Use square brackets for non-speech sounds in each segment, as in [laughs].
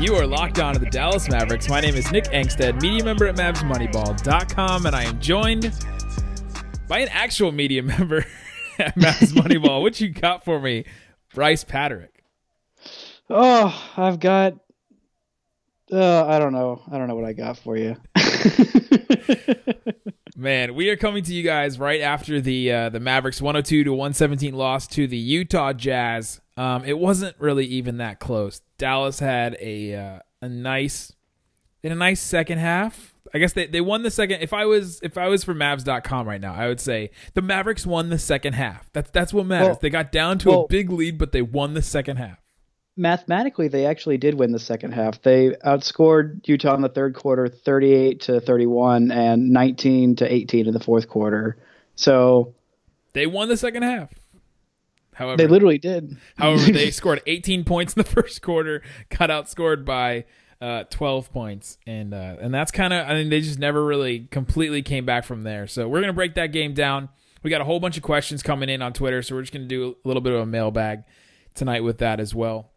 You are locked on to the Dallas Mavericks. My name is Nick Angstadt, media member at MavsMoneyball.com, and I am joined by an actual media [laughs] member at Mavs [laughs] Moneyball. what you got for me, Bryce Patrick? Oh, I've got. Uh, I don't know. I don't know what I got for you. [laughs] Man, we are coming to you guys right after the uh, the Mavericks 102 to 117 loss to the Utah Jazz. Um, it wasn't really even that close. Dallas had a uh, a nice in a nice second half. I guess they, they won the second. If I was if I was for Mavs.com right now, I would say the Mavericks won the second half. That's that's what matters. Well- they got down to well- a big lead, but they won the second half. Mathematically, they actually did win the second half. They outscored Utah in the third quarter, 38 to 31, and 19 to 18 in the fourth quarter. So They won the second half. However, they literally did. However, they [laughs] scored 18 points in the [laughs] first quarter, got outscored by uh, 12 points, and uh, and that's kind of I mean they just never really completely came back from there. So we're gonna break that game down. We got a whole bunch of questions coming in on Twitter, so we're just gonna do a little bit of a mailbag tonight with that as well.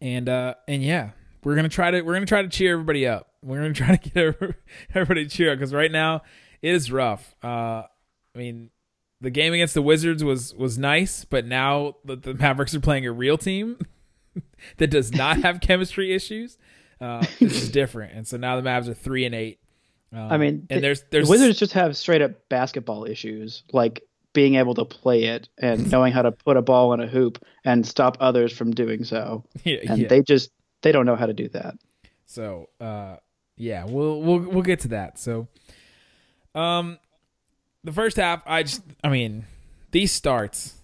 And uh and yeah, we're gonna try to we're gonna try to cheer everybody up. We're gonna [laughs] try to get everybody to cheer up because right now it is rough. Uh, I mean, the game against the Wizards was was nice, but now that the Mavericks are playing a real team [laughs] that does not have [laughs] chemistry issues, uh, this is different. And so now the Mavs are three and eight. Um, I mean, and the- there's there's the Wizards just have straight up basketball issues, like being able to play it and [laughs] knowing how to put a ball in a hoop and stop others from doing so. yeah, And yeah. they just they don't know how to do that. So, uh, yeah, we'll we'll we'll get to that. So, um, the first half, I just, I mean, these starts.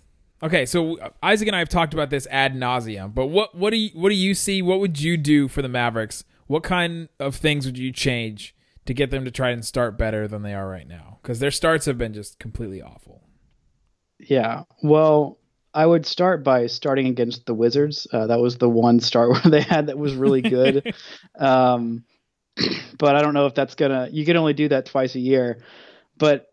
Okay, so Isaac and I have talked about this ad nauseum, but what what do you what do you see? What would you do for the Mavericks? What kind of things would you change to get them to try and start better than they are right now? Because their starts have been just completely awful. Yeah. Well, I would start by starting against the Wizards. Uh, that was the one start [laughs] where they had that was really good. [laughs] um, [clears throat] but I don't know if that's gonna. You can only do that twice a year. But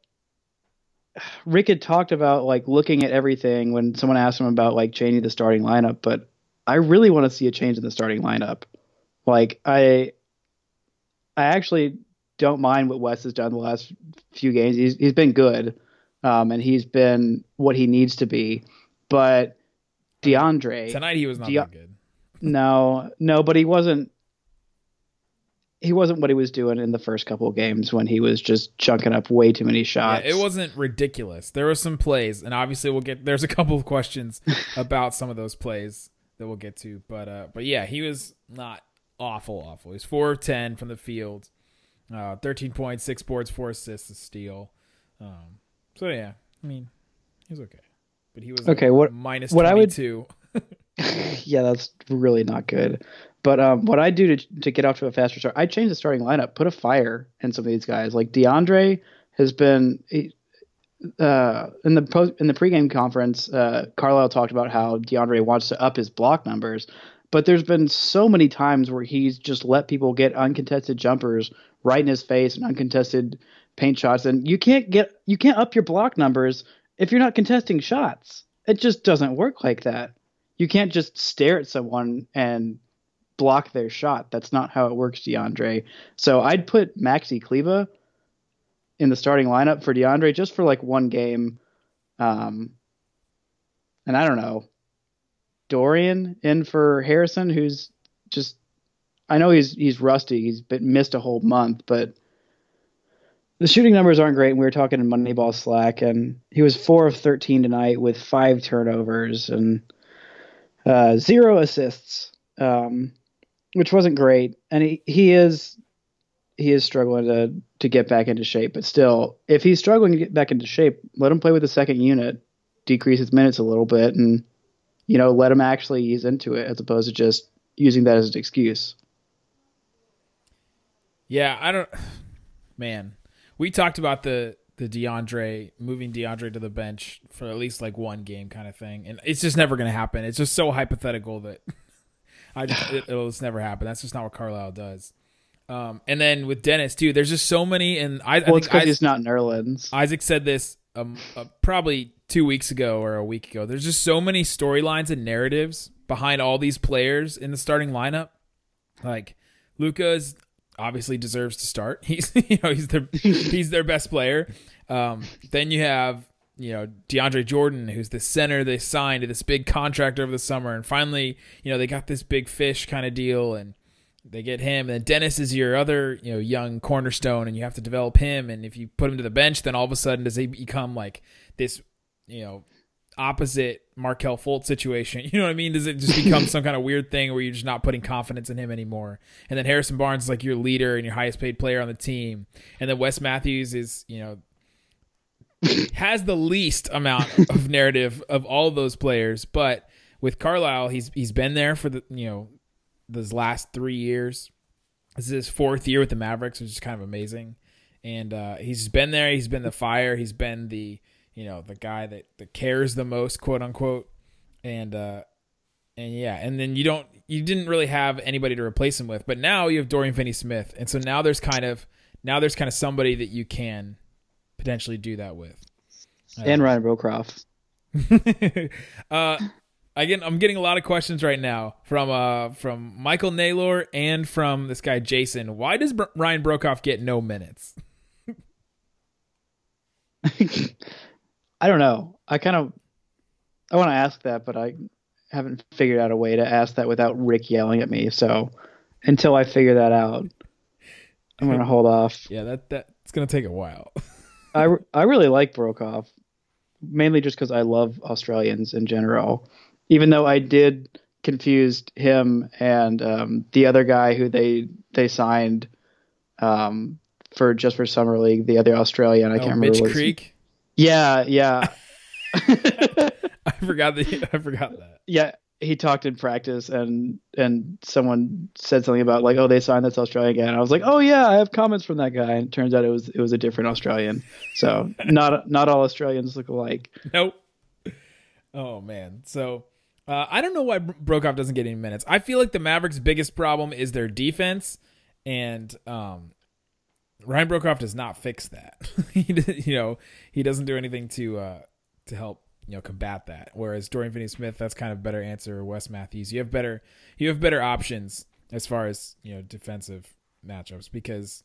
Rick had talked about like looking at everything when someone asked him about like changing the starting lineup. But I really want to see a change in the starting lineup. Like I, I actually don't mind what Wes has done the last few games. He's he's been good um, and he's been what he needs to be. But DeAndre, Tonight he was not that good. no, no, but he wasn't. He wasn't what he was doing in the first couple of games when he was just chunking up way too many Yeah, shots. it wasn't ridiculous. There were some plays, and obviously we'll get. There's a [laughs] couple of questions [laughs] about some of those plays that we'll get to, but uh, but yeah, he was not awful. Awful. He's four of ten from the field, uh, thirteen points, six boards, four assists, a steal. Um, so yeah, I mean, he was okay, but he was Okay, what- minus what I would- two. [laughs] yeah, that's really not good. But um, what I do to to get off to a faster start, I change the starting lineup, put a fire in some of these guys. Like DeAndre has been uh, in the post in the pregame conference. Uh, Carlisle talked about how DeAndre wants to up his block numbers, but there's been so many times where he's just let people get uncontested jumpers right in his face and uncontested paint shots, and you can't get you can't up your block numbers if you're not contesting shots. It just doesn't work like that you can't just stare at someone and block their shot. That's not how it works, DeAndre. So I'd put Maxi Kleber in the starting lineup for DeAndre just for like one game. Um, and I don't know, Dorian in for Harrison, who's just I know he's he's rusty. He's been missed a whole month, but the shooting numbers aren't great. And we were talking in Moneyball Slack, and he was four of thirteen tonight with five turnovers and uh, zero assists, um, which wasn't great. And he, he is he is struggling to to get back into shape. But still, if he's struggling to get back into shape, let him play with the second unit, decrease his minutes a little bit, and you know let him actually ease into it as opposed to just using that as an excuse. Yeah, I don't. Man, we talked about the the DeAndre moving DeAndre to the bench for at least like one game kind of thing, and it's just never going to happen. It's just so hypothetical that I just [sighs] it, it'll just never happen. That's just not what Carlisle does. Um, and then with Dennis too, there's just so many, and I, I Well, it's think because I, he's not Nerlens. Isaac said this um, uh, probably two weeks ago or a week ago. There's just so many storylines and narratives behind all these players in the starting lineup. Like Luka's obviously deserves to start. [laughs] He's you know he's their [laughs] he's their best player. Um, then you have you know DeAndre Jordan, who's the center they signed to this big contract over the summer, and finally you know they got this big fish kind of deal and they get him, and then Dennis is your other, you know, young cornerstone, and you have to develop him. And if you put him to the bench, then all of a sudden does he become like this, you know, opposite Markelle Fultz situation? [laughs] You know what I mean? Does it just become [laughs] some kind of weird thing where you're just not putting confidence in him anymore? And then Harrison Barnes is like your leader and your highest paid player on the team, and then Wes Matthews is, you know, has the least amount of [laughs] narrative of all those players, but with Carlisle, he's he's been there for the you know those last three years. This is his fourth year with the Mavericks, which is kind of amazing. And uh, he's been there. He's been the fire. He's been the you know the guy that, that cares the most, quote unquote. And uh, and yeah, and then you don't you didn't really have anybody to replace him with, but now you have Dorian Finney-Smith, and so now there's kind of now there's kind of somebody that you can potentially do that with. and Ryan Broekhoff. [laughs] uh, again, I'm getting a lot of questions right now from uh from Michael Naylor and from this guy Jason. Why does Br- Ryan Broekhoff get no minutes? [laughs] I don't know. I kind of I want to ask that, but I haven't figured out a way to ask that without Rick yelling at me. So until I figure that out, I'm gonna [laughs] hold off. Yeah, that that's gonna take a while. I, I really like Broekhoff, mainly just because I love Australians in general. Even though I did confused him and um, the other guy who they they signed um, for just for summer league, the other Australian. I Oh, can't remember. Mitch Creek. Yeah, yeah, [laughs] I forgot that. I forgot that. [laughs] yeah. He talked in practice, and and someone said something about like, oh, they signed this Australian guy, and I was like, oh yeah, I have comments from that guy, and it turns out it was it was a different Australian. So not not all Australians look alike. Nope. Oh man. So uh, I don't know why Broekhoff doesn't get any minutes. I feel like the Mavericks' biggest problem is their defense, and um, Ryan Broekhoff does not fix that. [laughs] he, you know, he doesn't do anything to uh, to help you know combat that. Whereas Dorian Finney-Smith, that's kind of better answer. Wes Matthews, you have better you have better options as far as you know defensive matchups because.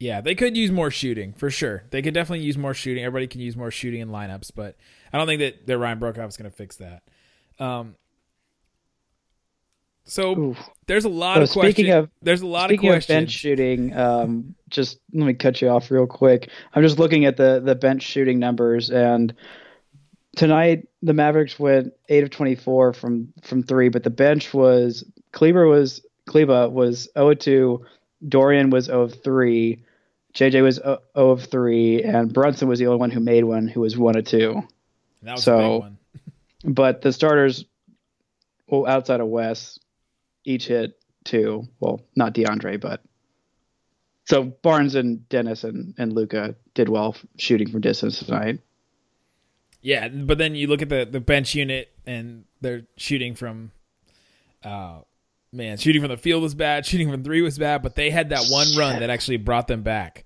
Yeah, they could use more shooting for sure. They could definitely use more shooting. Everybody can use more shooting in lineups, but I don't think that, that Ryan Broekhoff is going to fix that. Um, so there's a lot So of questions. speaking of- there's a lot Speaking of of questions. bench shooting, um, just let me cut you off real quick. I'm just looking at the the bench shooting numbers, and tonight the Mavericks went eight of 24 from from three, but the bench was Kleber was Kleber was 0 of 2, Dorian was 0 of 3, JJ was 0 of 3, and Brunson was the only one who made one, who was 1 of 2. that was a so- big one. [laughs] But the starters, well, outside of Wes, each hit two. Well, not DeAndre, but so Barnes and Dennis and, and Luka did well shooting from distance tonight. Yeah, but then you look at the the bench unit and they're shooting from, uh, man, shooting from the field was bad. Shooting from three was bad, but they had that one run that actually brought them back.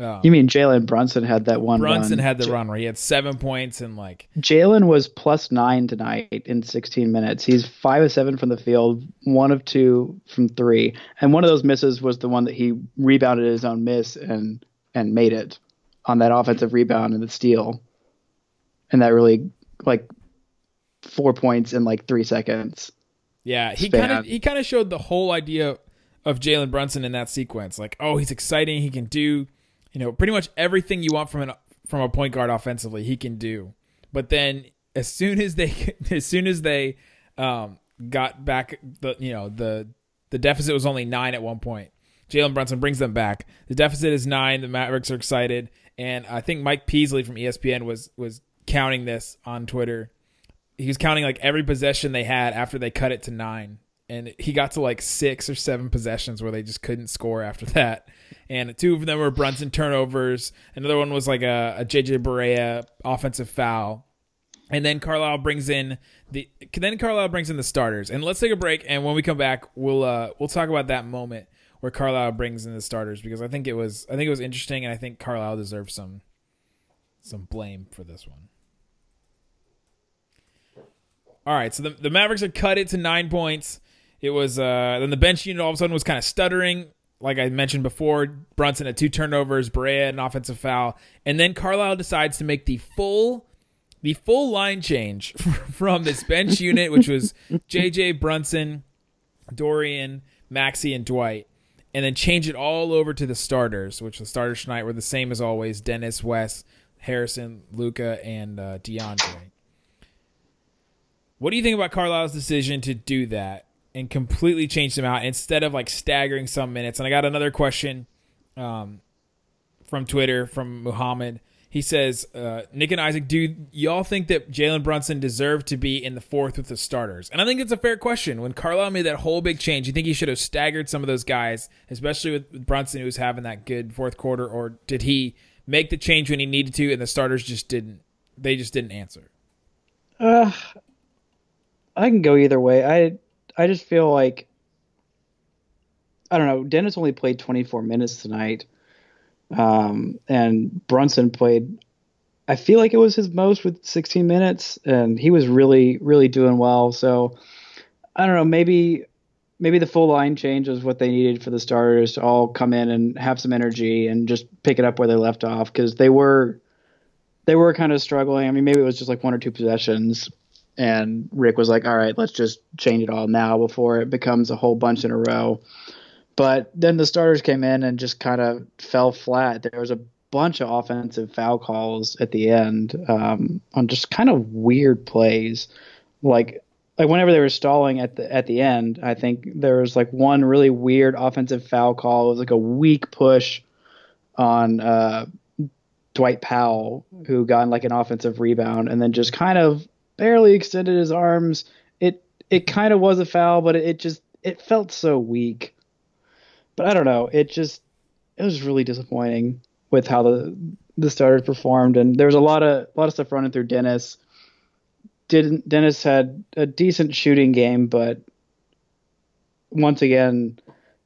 Um, You mean Jalen Brunson had that one Brunson run? had the run where he had seven points and like Jalen was plus nine tonight in 16 minutes. He's five of seven from the field, one of two from three, and one of those misses was the one that he rebounded his own miss and and made it on that offensive rebound and the steal, and that really like four points in like three seconds. Yeah, he kind of he kind of showed the whole idea of Jalen Brunson in that sequence. Like, oh, he's exciting. He can do, you know, pretty much everything you want from an from a point guard offensively. He can do. But then as soon as they [laughs] as soon as they um, got back, the you know the the deficit was only nine at one point. Jalen Brunson brings them back. The deficit is nine. The Mavericks are excited, and I think Mike Peasley from ESPN was was counting this on Twitter he was counting like every possession they had after they cut it to nine and he got to like six or seven possessions where they just couldn't score after [laughs] that. And two of them were Brunson turnovers. Another one was like a, a JJ Barea offensive foul. And then Carlisle brings in the then Carlisle brings in the starters. And let's take a break. And when we come back, we'll uh, we'll talk about that moment where Carlisle brings in the starters because I think it was I think it was interesting, and I think Carlisle deserves some some blame for this one. All right, so the, the Mavericks had cut it to nine points. It was uh, then the bench unit all of a sudden was kind of stuttering. Like I mentioned before, Brunson had two turnovers, Barea an offensive foul, and then Carlisle decides to make the full the full line change [laughs] from this bench [laughs] unit, which was JJ Brunson, Dorian, Maxi, and Dwight, and then change it all over to the starters, which the starters tonight were the same as always: Dennis, Wes, Harrison, Luka, and uh, DeAndre. What do you think about Carlisle's decision to do that and completely change them out instead of like staggering some minutes? And I got another question um, from Twitter from Muhammad. He says, uh, Nick and Isaac, do y'all think that Jalen Brunson deserved to be in the fourth with the starters? And I think it's a fair question. When Carlisle made that whole big change, you think he should have staggered some of those guys, especially with Brunson, who was having that good fourth quarter, or did he make the change when he needed to and the starters just didn't? They just didn't answer. Uh, I can go either way. I I just feel like I don't know. Dennis only played 24 minutes tonight, um, and Brunson played. I feel like it was his most with 16 minutes, and he was really really doing well. So I don't know. Maybe maybe the full line change was what they needed for the starters to all come in and have some energy and just pick it up where they left off because they were they were kind of struggling. I mean, maybe it was just like one or two possessions, and Rick was like, "All right, let's just change it all now before it becomes a whole bunch in a row." But then the starters came in and just kind of fell flat. There was a bunch of offensive foul calls at the end um, on just kind of weird plays, like like whenever they were stalling at the at the end. I think there was like one really weird offensive foul call. It was like a weak push on uh, Dwight Powell, who got like an offensive rebound and then just kind of barely extended his arms. It it kind of was a foul, but it, it just it felt so weak. But I don't know. It just it was really disappointing with how the the starters performed, and there was a lot of a lot of stuff running through Dennis. Didn't Dennis had a decent shooting game, but once again,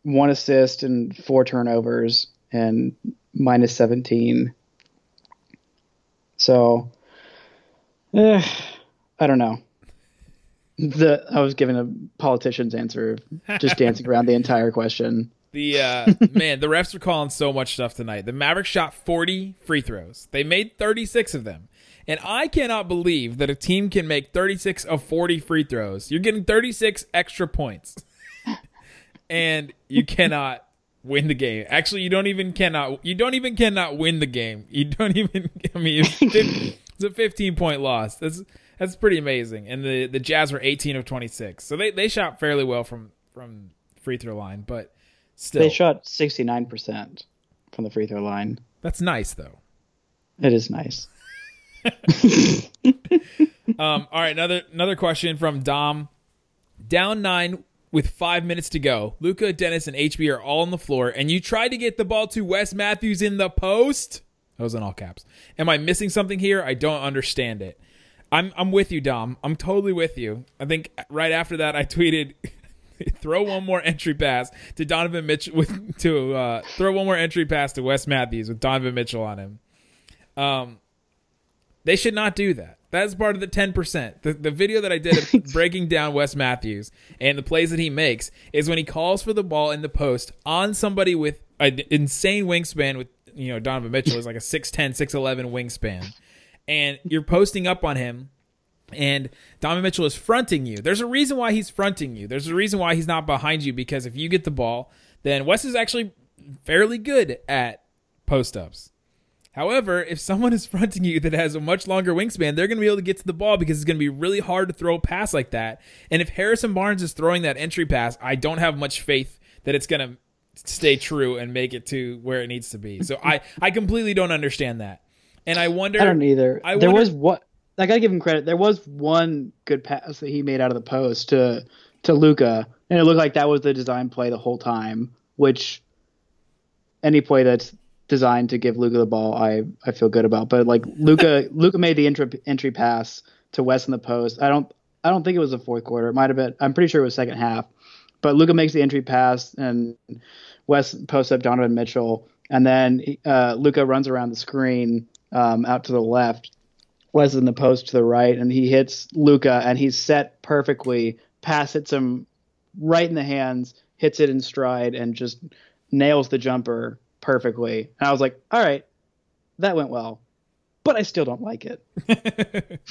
one assist and four turnovers and minus seventeen. So, eh, I don't know. The I was given a politician's answer, just dancing around the entire question. The uh, [laughs] man, the refs are calling so much stuff tonight. The Mavericks shot 40 free throws. They made 36 of them. And I cannot believe that a team can make 36 of 40 free throws. You're getting 36 extra points. and you cannot win the game. Actually, you don't even cannot you don't even cannot win the game. You don't even I mean it's, it's a 15 point loss. That's that's pretty amazing. And the the Jazz were 18 of 26. So they they shot fairly well from from free throw line, but still They shot sixty nine percent from the free throw line. that's nice though. It is nice. [laughs] Um, all right, another another question from Dom. Down nine with five minutes to go. Luka, Dennis, and HB are all on the floor, and you tried to get the ball to Wes Matthews in the post. That was in all caps. Am I missing something here? I don't understand it. I'm I'm with you, Dom. I'm totally with you. I think right after that, I tweeted. [laughs] throw one more entry pass to Donovan Mitchell with to uh, throw one more entry pass to Wes Matthews with Donovan Mitchell on him. Um, they should not do that. That's part of the 10%. The, the video that I did of [laughs] breaking down Wes Matthews and the plays that he makes is when he calls for the ball in the post on somebody with an insane wingspan with, you know, Donovan Mitchell is like a 6'10, 6'11 wingspan. And you're posting up on him and Donovan Mitchell is fronting you. There's a reason why he's fronting you. There's a reason why he's not behind you because if you get the ball, then Wes is actually fairly good at post ups. However, if someone is fronting you that has a much longer wingspan, they're going to be able to get to the ball because it's going to be really hard to throw a pass like that. And if Harrison Barnes is throwing that entry pass, I don't have much faith that it's going to stay true and make it to where it needs to be. So I, I completely don't understand that. And I wonder. I don't either. I there wonder- was what I gotta give him credit. There was one good pass that he made out of the post to to Luka, and it looked like that was the design play the whole time. Which any play that's designed to give Luka the ball, I I feel good about. But like [laughs] Luka, Luka made the entry entry pass to Wes in the post. I don't I don't think it was the fourth quarter. It might have been. I'm pretty sure it was second half. But Luka makes the entry pass and Wes posts up Donovan Mitchell, and then uh, Luka runs around the screen um, out to the left. Wes in the post to the right, and he hits Luka, and he's set perfectly. Pass hits him right in the hands, hits it in stride, and just nails the jumper perfectly. And I was like, all right, that went well, but I still don't like it. [laughs]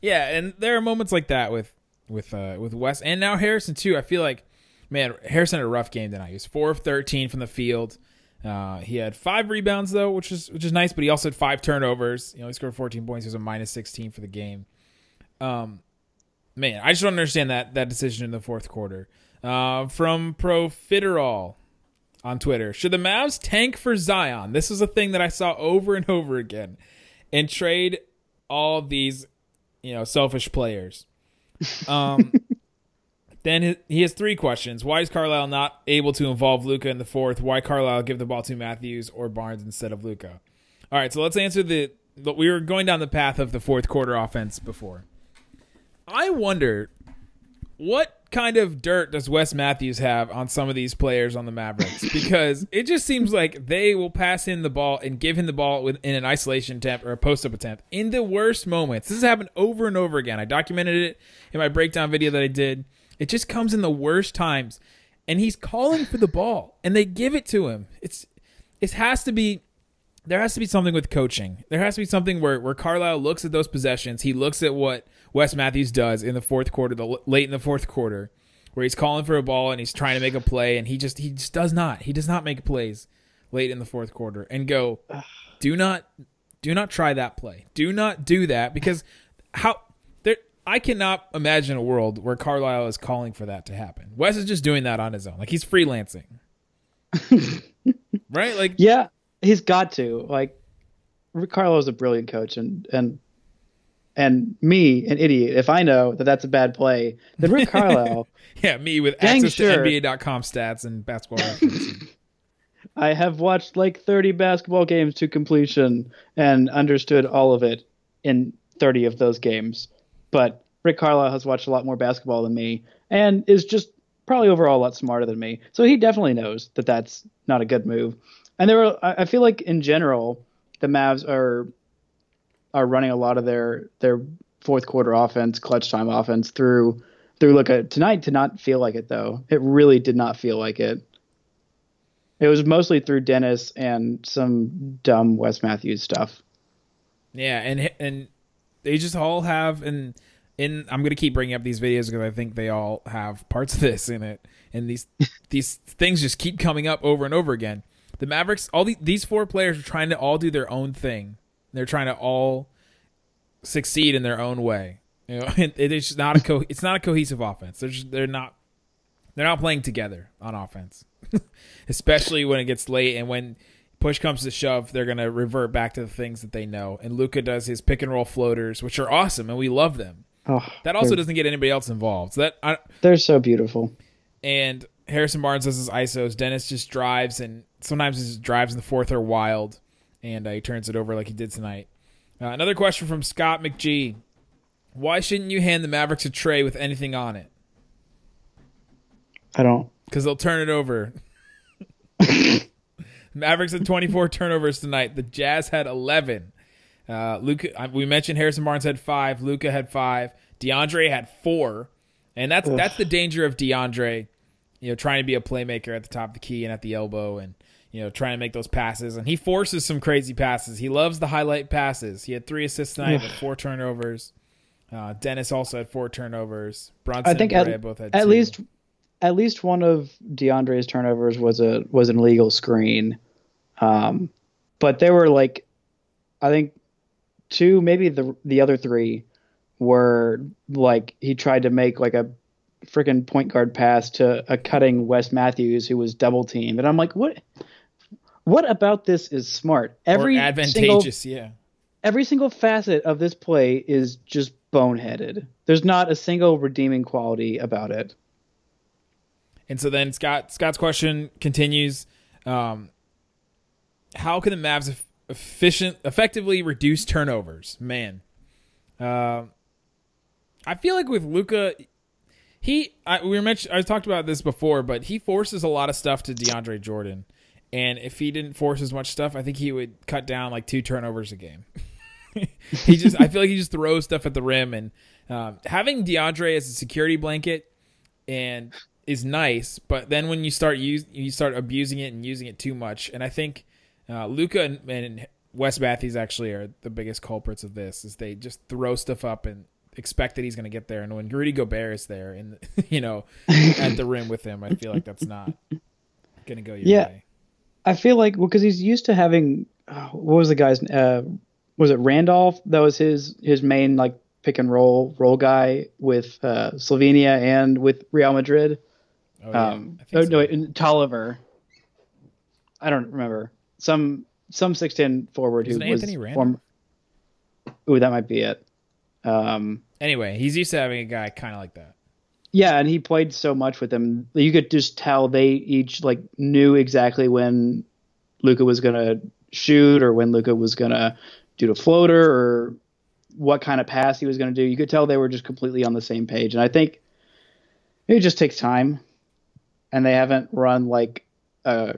Yeah, and there are moments like that with with uh with Wes and now Harrison too. I feel like man, Harrison had a rough game tonight. He was four of thirteen from the field. Uh, he had five rebounds though, which is which is nice, but he also had five turnovers. You know, he scored fourteen points. He was a minus sixteen for the game. Um, man, I just don't understand that that decision in the fourth quarter. Uh, from Profiterol on Twitter, should the Mavs tank for Zion? This is a thing that I saw over and over again, and trade all these you know, selfish players. Um, [laughs] then he has three questions. Why is Carlisle not able to involve Luka in the fourth? Why Carlisle give the ball to Matthews or Barnes instead of Luka? All right, so let's answer the. We were going down the path of the fourth quarter offense before. I wonder what kind of dirt does Wes Matthews have on some of these players on the Mavericks? [laughs] Because it just seems like they will pass him the ball and give him the ball in an isolation attempt or a post up attempt in the worst moments. This has happened over and over again. I documented it in my breakdown video that I did. It just comes in the worst times, and he's calling for the ball, and they give it to him. It's it has to be there has to be something with coaching. There has to be something where where Carlisle looks at those possessions. He looks at what Wes Matthews does in the fourth quarter, the late in the fourth quarter, where he's calling for a ball and he's trying to make a play, and he just he just does not. He does not make plays late in the fourth quarter. And go, do not do not try that play. Do not do that because how I cannot imagine a world where Carlisle is calling for that to happen. Wes is just doing that on his own. Like he's freelancing. [laughs] right? Like Yeah, he's got to. Like Rick Carlisle is a brilliant coach and and and me, an idiot, if I know that that's a bad play, then Rick [laughs] Carlisle. yeah, me with access sure. to NBA.com stats and basketball. [laughs] I have watched like 30 basketball games to completion and understood all of it in 30 of those games. But Rick Carlisle has watched a lot more basketball than me and is just probably overall a lot smarter than me. So he definitely knows that that's not a good move. And there were, I feel like in general, the Mavs are are running a lot of their their fourth quarter offense, clutch time offense through through Luka. Tonight did not feel like it though. It really did not feel like it. It was mostly through Dennis and some dumb Wes Matthews stuff. Yeah, and and they just all have and in I'm gonna keep bringing up these videos because I think they all have parts of this in it, and these [laughs] these things just keep coming up over and over again. The Mavericks, all the, these four players are trying to all do their own thing they're trying to all succeed in their own way. You know, [laughs] it, it's not a co- it's not a cohesive offense. They're just, they're not they're not playing together on offense, [laughs] especially when it gets late and when push comes to shove. They're gonna revert back to the things that they know. And Luka does his pick and roll floaters, which are awesome, and we love them. Oh, that also doesn't get anybody else involved. So that I, they're so beautiful. And Harrison Barnes does his ISOs. Dennis just drives, and sometimes his drives in the fourth are wild and uh, he turns it over like he did tonight. Uh, another question from Scott McGee: Why shouldn't you hand the Mavericks a tray with anything on it? I don't. Because they'll turn it over. [laughs] Mavericks had 24 turnovers tonight. The Jazz had 11. Uh, Luka, uh, we mentioned Harrison Barnes had five. Luka had five. DeAndre had four, and that's Ugh. that's the danger of DeAndre. You know, trying to be a playmaker at the top of the key and at the elbow, and you know, trying to make those passes. And he forces some crazy passes. He loves the highlight passes. He had three assists tonight with four turnovers. Uh, Dennis also had four turnovers. Brunson I think at, both had at two. least at least one of DeAndre's turnovers was a was an illegal screen. Um, but there were like, I think two, maybe the the other three were like he tried to make like a freaking point guard pass to a cutting Wes Matthews who was double teamed, and I'm like, what? what about this is smart? Every or advantageous, single, yeah. Every single facet of this play is just boneheaded. There's not a single redeeming quality about it. And so then Scott Scott's question continues: um, How can the Mavs efficient effectively reduce turnovers? Man, uh, I feel like with Luka, he I, we mentioned. I talked about this before, but he forces a lot of stuff to DeAndre Jordan, and if he didn't force as much stuff, I think he would cut down like two turnovers a game. [laughs] he just, I feel like he just throws stuff at the rim, and um, having DeAndre as a security blanket and is nice, but then when you start use you start abusing it and using it too much, and I think uh, Luka and, and Wes Matthews actually are the biggest culprits of this. Is they just throw stuff up and expect that he's going to get there, and when Rudy Gobert is there and [laughs] you know at the rim with him, I feel like that's not going to go your Yeah. way. I feel like well, because he's used to having oh, what was the guy's uh, was it Randolph? That was his his main like pick and roll roll guy with uh, Slovenia and with Real Madrid. Oh, yeah. Um, I think oh, so. no, Tolliver. I don't remember some some six ten forward who Was Anthony Randolph? form- Ooh, that might be it. Um, Anyway, he's used to having a guy kind of like that. Yeah, and he played so much with them. You could just tell they each like knew exactly when Luka was gonna shoot or when Luka was gonna do the floater or what kind of pass he was gonna do. You could tell they were just completely on the same page. And I think it just takes time. And they haven't run like a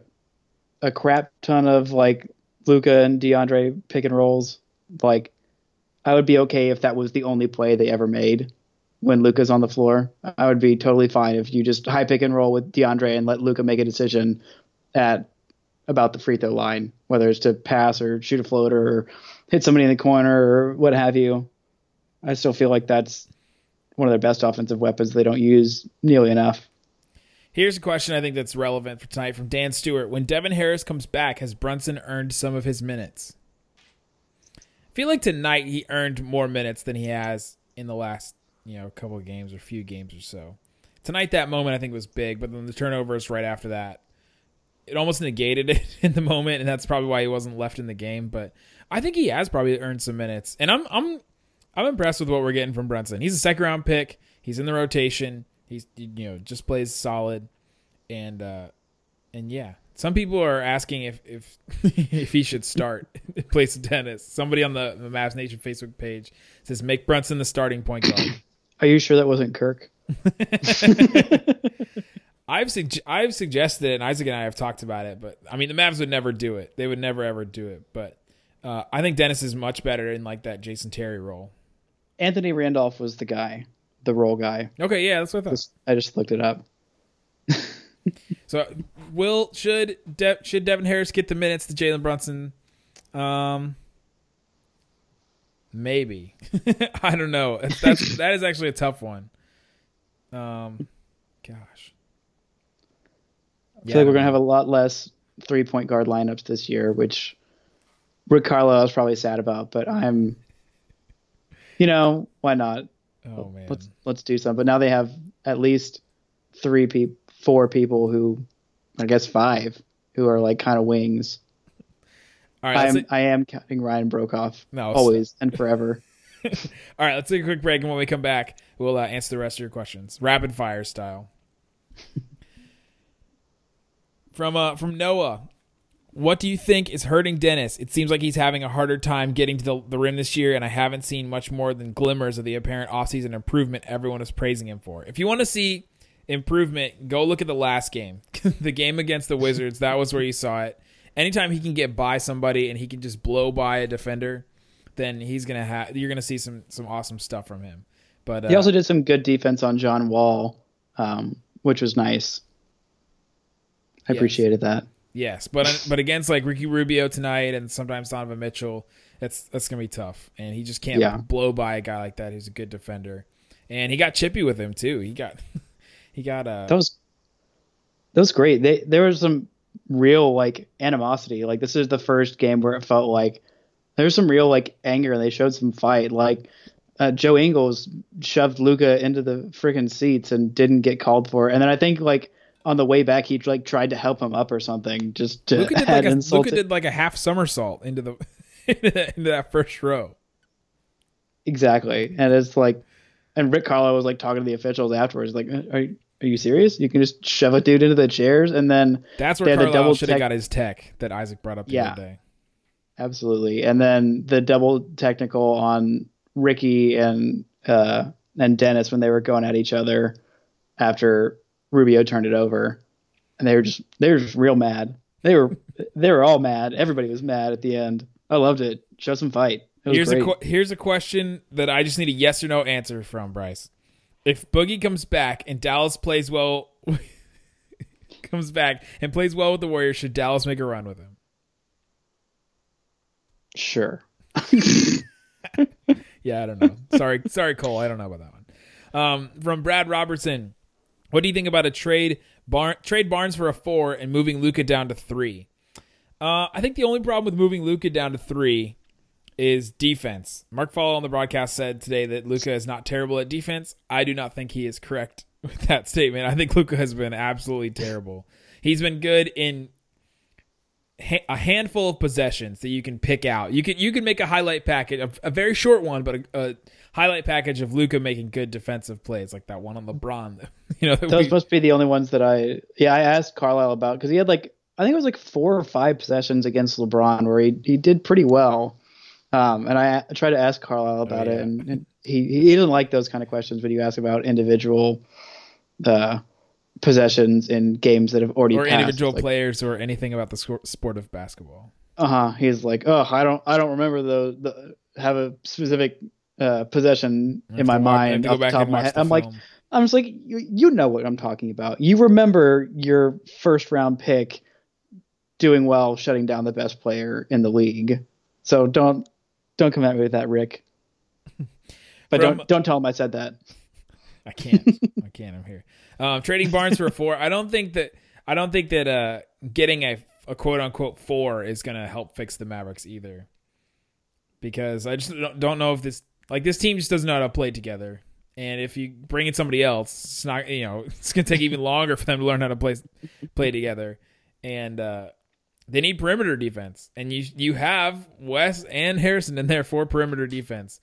a crap ton of like Luka and DeAndre pick and rolls. Like I would be okay if that was the only play they ever made when Luka's on the floor. I would be totally fine if you just high pick and roll with DeAndre and let Luka make a decision at about the free throw line, whether it's to pass or shoot a floater or hit somebody in the corner or what have you. I still feel like that's one of their best offensive weapons they don't use nearly enough. Here's a question I think that's relevant for tonight from Dan Stewart. When Devin Harris comes back, has Brunson earned some of his minutes? I feel like tonight he earned more minutes than he has in the last, you know, couple of games or few games or so. Tonight that moment I think was big, but then the turnovers right after that, it almost negated [laughs] it in the moment, and that's probably why he wasn't left in the game. But I think he has probably earned some minutes, and I'm I'm I'm impressed with what we're getting from Brunson. He's a second round pick. He's in the rotation. He's you know just plays solid, and uh, and yeah, some people are asking if if [laughs] if he should start [laughs] in place of Dennis. Somebody on the, the Mavs Nation Facebook page says make Brunson the starting point guard. Are you sure that wasn't Kirk? [laughs] I've I've suggested it, and Isaac and I have talked about it, but I mean the Mavs would never do it. They would never ever do it. But uh, I think Dennis is much better in like that Jason Terry role. Anthony Randolph was the guy, the role guy. Okay, yeah, that's what I thought. I just looked it up. [laughs] So, will should De- should Devin Harris get the minutes to Jalen Brunson? Um, maybe. [laughs] I don't know. That's, that's [laughs] that is actually a tough one. Um, gosh. I feel like we're gonna have a lot less three point guard lineups this year, which Rick Carlisle is probably sad about. But I'm, you know, why not? Oh man. Let's let's do some. But now they have at least three people, four people who, I guess five, who are like kind of wings. All right. I'm I am counting Ryan Broekhoff No, always and forever. [laughs] All right, let's take a quick break, and when we come back, we'll uh, answer the rest of your questions, rapid fire style. [laughs] from uh, from Noah, what do you think is hurting Dennis? It seems like he's having a harder time getting to the, the rim this year, and I haven't seen much more than glimmers of the apparent offseason improvement everyone is praising him for. If you want to see improvement, go look at the last game, [laughs] the game against the Wizards. That was where you saw it. Anytime he can get by somebody and he can just blow by a defender, then he's gonna have you're gonna see some some awesome stuff from him. But uh, He also did some good defense on John Wall, um, which was nice. I Yes. appreciated that. Yes, but but against like Ricky Rubio tonight and sometimes Donovan Mitchell, that's that's gonna be tough. And he just can't Yeah. blow by a guy like that who's a good defender. And he got chippy with him too. He got [laughs] he got uh That was that was great. They there was some real like animosity. Like this is the first game where it felt like there was some real like anger and they showed some fight. Like uh, Joe Ingles shoved Luka into the freaking seats and didn't get called for. And then I think like on the way back he like tried to help him up or something just to Luka did [laughs] like a Luka did like a half somersault into the [laughs] into that first row. exactly. And it's like and Rick Carlisle was like talking to the officials afterwards like are you, Are you serious? You can just shove a dude into the chairs and then That's where Carlisle should have got his tech that Isaac brought up the Yeah. other day. absolutely, and then the double technical on Ricky and uh, and Dennis when they were going at each other after Rubio turned it over, and they were just they were just real mad. They were they were all mad. Everybody was mad at the end. I loved it. Show some fight. Here's great. a qu- here's a question that I just need a yes or no answer from Bryce. If Boogie comes back and Dallas plays well, [laughs] comes back and plays well with the Warriors, should Dallas make a run with him? sure. [laughs] Yeah, I don't know. Sorry, sorry, Cole. I don't know about that one. Um, from Brad Robertson, what do you think about a trade Bar- trade Barnes for a four and moving Luka down to three? Uh, I think the only problem with moving Luka down to three is defense. Mark Followill on the broadcast said today that Luka is not terrible at defense. I do not think he is correct [laughs] with that statement. I think Luka has been absolutely terrible. He's been good in ha- a handful of possessions that you can pick out. You can you can make a highlight package, a, a very short one, but a, a highlight package of Luka making good defensive plays, like that one on LeBron. [laughs] You know, that Those we- must be the only ones that I yeah I asked Carlisle about because he had like I think it was like four or five possessions against LeBron where he he did pretty well, um, and I, I tried to ask Carlisle about yeah. it and, and he he doesn't like those kind of questions when you ask about individual uh, possessions in games that have already or passed. individual Like, players or anything about the sport of basketball. Uh huh. He's like, oh, I don't I don't remember the, the have a specific uh, possession in my to wa- I have mind off the top of my head. I'm like. I'm just like, you, you know what I'm talking about. You remember your first round pick doing well, shutting down the best player in the league. So don't don't come at me with that, Rick. [laughs] But From- don't don't tell him I said that. I can't. I can't. I'm here. Um, trading Barnes for a four. I don't think that. I don't think that uh, getting a, a quote unquote four is to help fix the Mavericks either. Because I just don't, know if this like this team just doesn't know how to play together. And if you bring in somebody else, it's not you know [laughs] it's to take even longer for them to learn how to play play together. And uh, they need perimeter defense, and you you have Wes and Harrison in there for perimeter defense.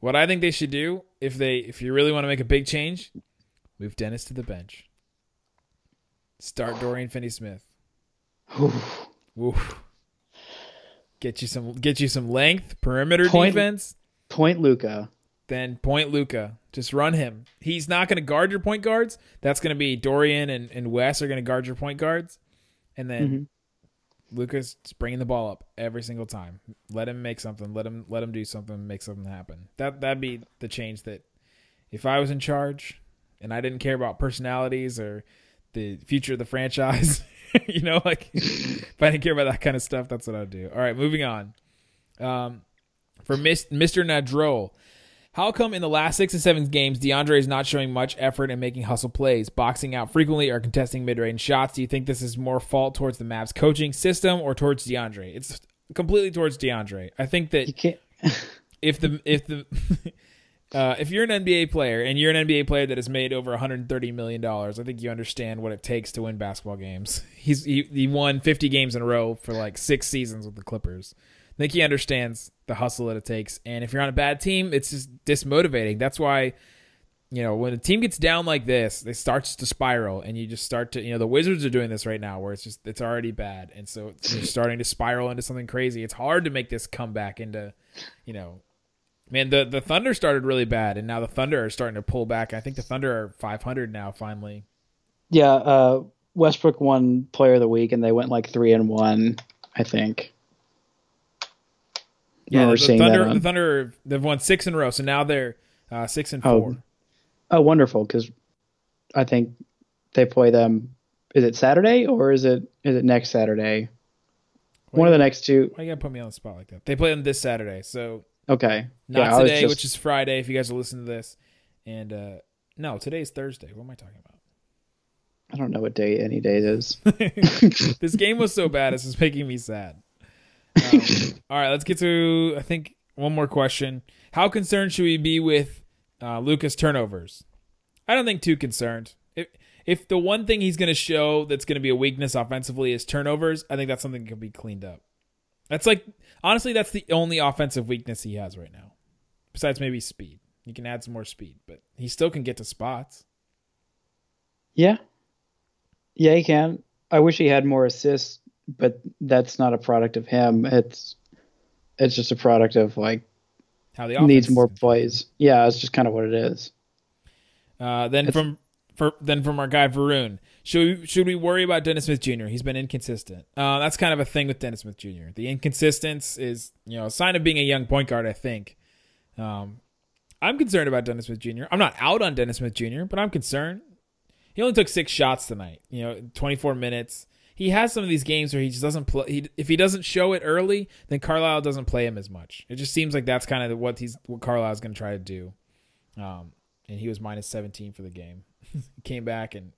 What I think they should do if they if you really want to make a big change, move Dennis to the bench. Start Dorian Finney Smith. [sighs] Get you some get you some length, perimeter Point- defense, Point Luka. then point Luka. Just run him. He's not going to guard your point guards. That's going to be Dorian and, and Wes are going to guard your point guards. And then mm-hmm. Luka's bringing the ball up every single time. Let him make something. Let him let him do something. Make something happen. That that'd be the change that if I was in charge and I didn't care about personalities or the future of the franchise, [laughs] you know, like if I didn't care about that kind of stuff, that's what I'd do. All right, moving on. Um, for Mr. Nadrol, how come in the last six and seven games DeAndre is not showing much effort in making hustle plays, boxing out frequently, or contesting mid-range shots? Do you think this is more fault towards the Mavs coaching system or towards DeAndre? It's completely towards DeAndre. I think that [laughs] if the if the [laughs] uh, if you're an NBA player and you're an NBA player that has made over 130 million dollars, I think you understand what it takes to win basketball games. [laughs] He's he, he won 50 games in a row for like six seasons with the Clippers. I think he understands the hustle that it takes. And if you're on a bad team, it's just dismotivating. That's why you know when a team gets down like this, it starts to spiral, and you just start to you know the Wizards are doing this right now, where it's just it's already bad, and so you're starting to spiral into something crazy. It's hard to make this comeback into you know Man, the the Thunder started really bad, and now the Thunder are starting to pull back. I think the Thunder are 500 now. Finally, Yeah, uh, Westbrook won Player of the Week, and they went like three and one, I think. Yeah, the, Thunder the Thunder they've won six in a row, so now they're uh, six and Oh, four. Oh, wonderful! Because I think they play them. Is it Saturday or is it is it next Saturday? One of the next two. Why you gotta put me on the spot like that? They play them this Saturday, so Okay. not yeah, today, just- which is Friday. If you guys are listening to this, and uh, no, today's Thursday. What am I talking about? I don't know what day any day is. [laughs] this game was so bad. it's is making me sad. Um, all right, let's get to I think one more question. How concerned should we be with uh, Lukas turnovers? I don't think too concerned. If if the one thing he's going to show that's going to be a weakness offensively is turnovers, I think that's something that can be cleaned up. That's like honestly, that's the only offensive weakness he has right now. Besides maybe speed, you can add some more speed, but he still can get to spots. Yeah. Yeah, he can. I wish he had more assists, but that's not a product of him. It's it's just a product of like How the offense needs more plays. Yeah, it's just kind of what it is. Uh, then from for then from our guy Varun, should we, should we worry about Dennis Smith Jr.? He's been inconsistent. Uh, that's kind of a thing with Dennis Smith Jr. The inconsistence is you know a sign of being a young point guard. I think. Um, I'm concerned about Dennis Smith Jr. I'm not out on Dennis Smith Jr., but I'm concerned. He only took six shots tonight. You know, 24 minutes. He has some of these games where he just doesn't play. He, if he doesn't show it early, then Carlisle doesn't play him as much. It just seems like that's kind of what he's what Carlisle's going to try to do. Um, and he was minus 17 for the game. [laughs] Came back and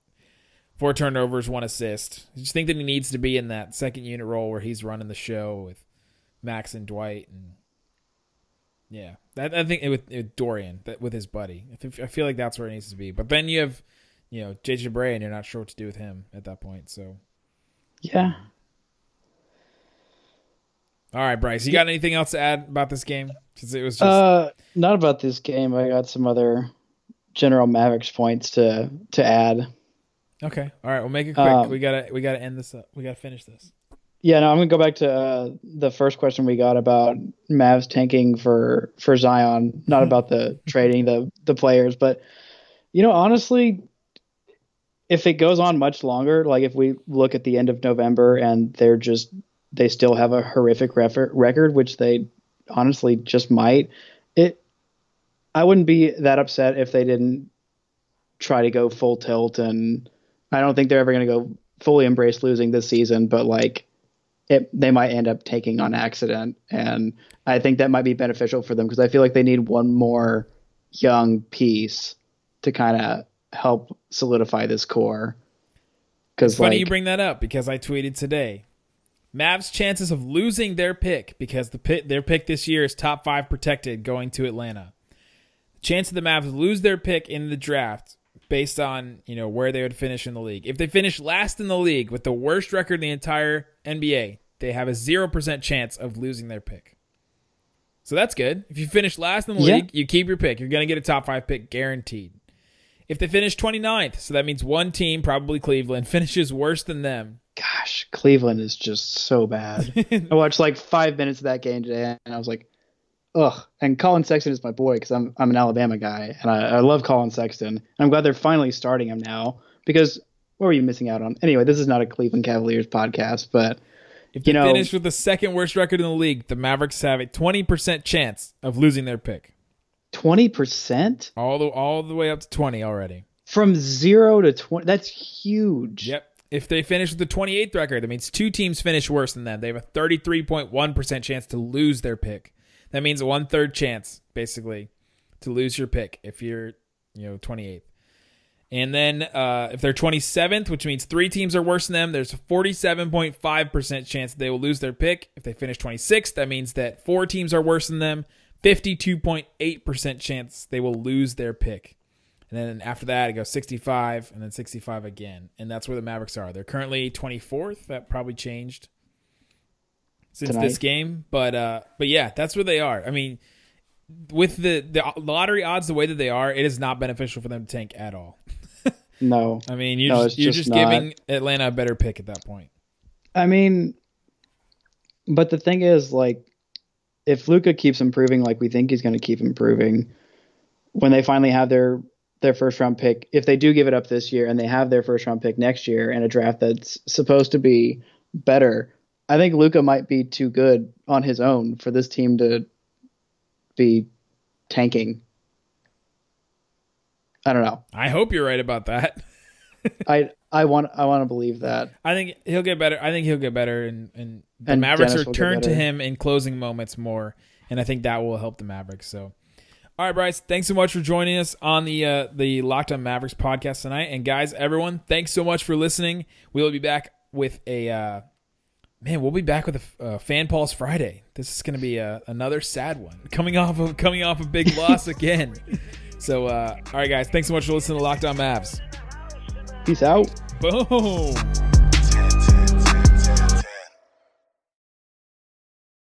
four turnovers, one assist. I just think that he needs to be in that second unit role where he's running the show with Max and Dwight and yeah, that, I think with, with Dorian, that with his buddy, I, I feel like that's where it needs to be. But then you have, you know, JJ Barea, and you're not sure what to do with him at that point. So, Yeah. all right, Bryce, you got anything else to add about this game? Because it was just Uh, not about this game. I got some other general Mavericks points to to add. okay. All right, we'll make it quick. um, we gotta we gotta end this up. We gotta finish this. Yeah, no, I'm gonna go back to uh, the first question we got about Mavs tanking for for Zion, not about the trading the the players, but you know, honestly, if it goes on much longer, like if we look at the end of November and they're just they still have a horrific refer- record, which they honestly just might, it I wouldn't be that upset if they didn't try to go full tilt. And I don't think they're ever going to go fully embrace losing this season, but like it, they might end up taking on accident, and I think that might be beneficial for them because I feel like they need one more young piece to kind of help solidify this core. Because Funny like, you bring that up because I tweeted today. Mavs' chances of losing their pick because the pick, their pick this year is top five protected going to Atlanta. The chance of the Mavs lose their pick in the draft based on you know where they would finish in the league. If they finish last in the league with the worst record in the entire NBA, they have a zero percent chance of losing their pick. So that's good. If you finish last in the Yeah. league, you keep your pick. You're going to get a top five pick guaranteed. If they finish 29th, so that means one team, probably Cleveland, [laughs] finishes worse than them. gosh, Cleveland is just so bad. [laughs] I watched like five minutes of that game today, and I was like, ugh. And Collin Sexton is my boy because I'm I'm an Alabama guy, and I, I love Collin Sexton. And I'm glad they're finally starting him now because what were you missing out on? Anyway, this is not a Cleveland Cavaliers podcast, but If they You know- finish with the second worst record in the league, the Mavericks have a 20% chance of losing their pick. Twenty percent All the all the way up to 20 already. from zero to twenty. That's huge. Yep. If they finish with the 28th record, that means two teams finish worse than them. They have a 33.1% chance to lose their pick. That means one third chance, basically, to lose your pick if you're, you know, 28th. And then uh, if they're 27th, which means three teams are worse than them, there's a 47.5% chance that they will lose their pick. If they finish 26th, that means that four teams are worse than them. 52.8% chance they will lose their pick. And then after that, it goes 65 and then 65 again. And that's where the Mavericks are. They're currently 24th. That probably changed since Tonight. this game. But uh, but yeah, that's where they are. I mean, with the, the lottery odds the way that they are, it is not beneficial for them to tank at all. No, [laughs] I mean, you're No, just, you're just just giving Atlanta a better pick at that point. I mean, but the thing is, like, if Luka keeps improving like we think he's going to keep improving, when they finally have their their first round pick, if they do give it up this year and they have their first round pick next year in a draft that's supposed to be better, I think Luka might be too good on his own for this team to be tanking. I don't know. I hope you're right about that. [laughs] I I want I want to believe that. I think he'll get better. I think he'll get better, and and the And Mavericks Dennis will turn to him in closing moments more, and I think that will help the Mavericks. So, all right, Bryce, thanks so much for joining us on the uh, the Locked On Mavericks podcast tonight, and guys, everyone, thanks so much for listening. We will be back with a uh, man. We'll be back with a uh, fan pulse Friday. This is going to be a, another sad one, coming off of coming off a big loss [laughs] again. So, uh, all right, guys, thanks so much for listening to Locked On Mavs. Peace out. Boom.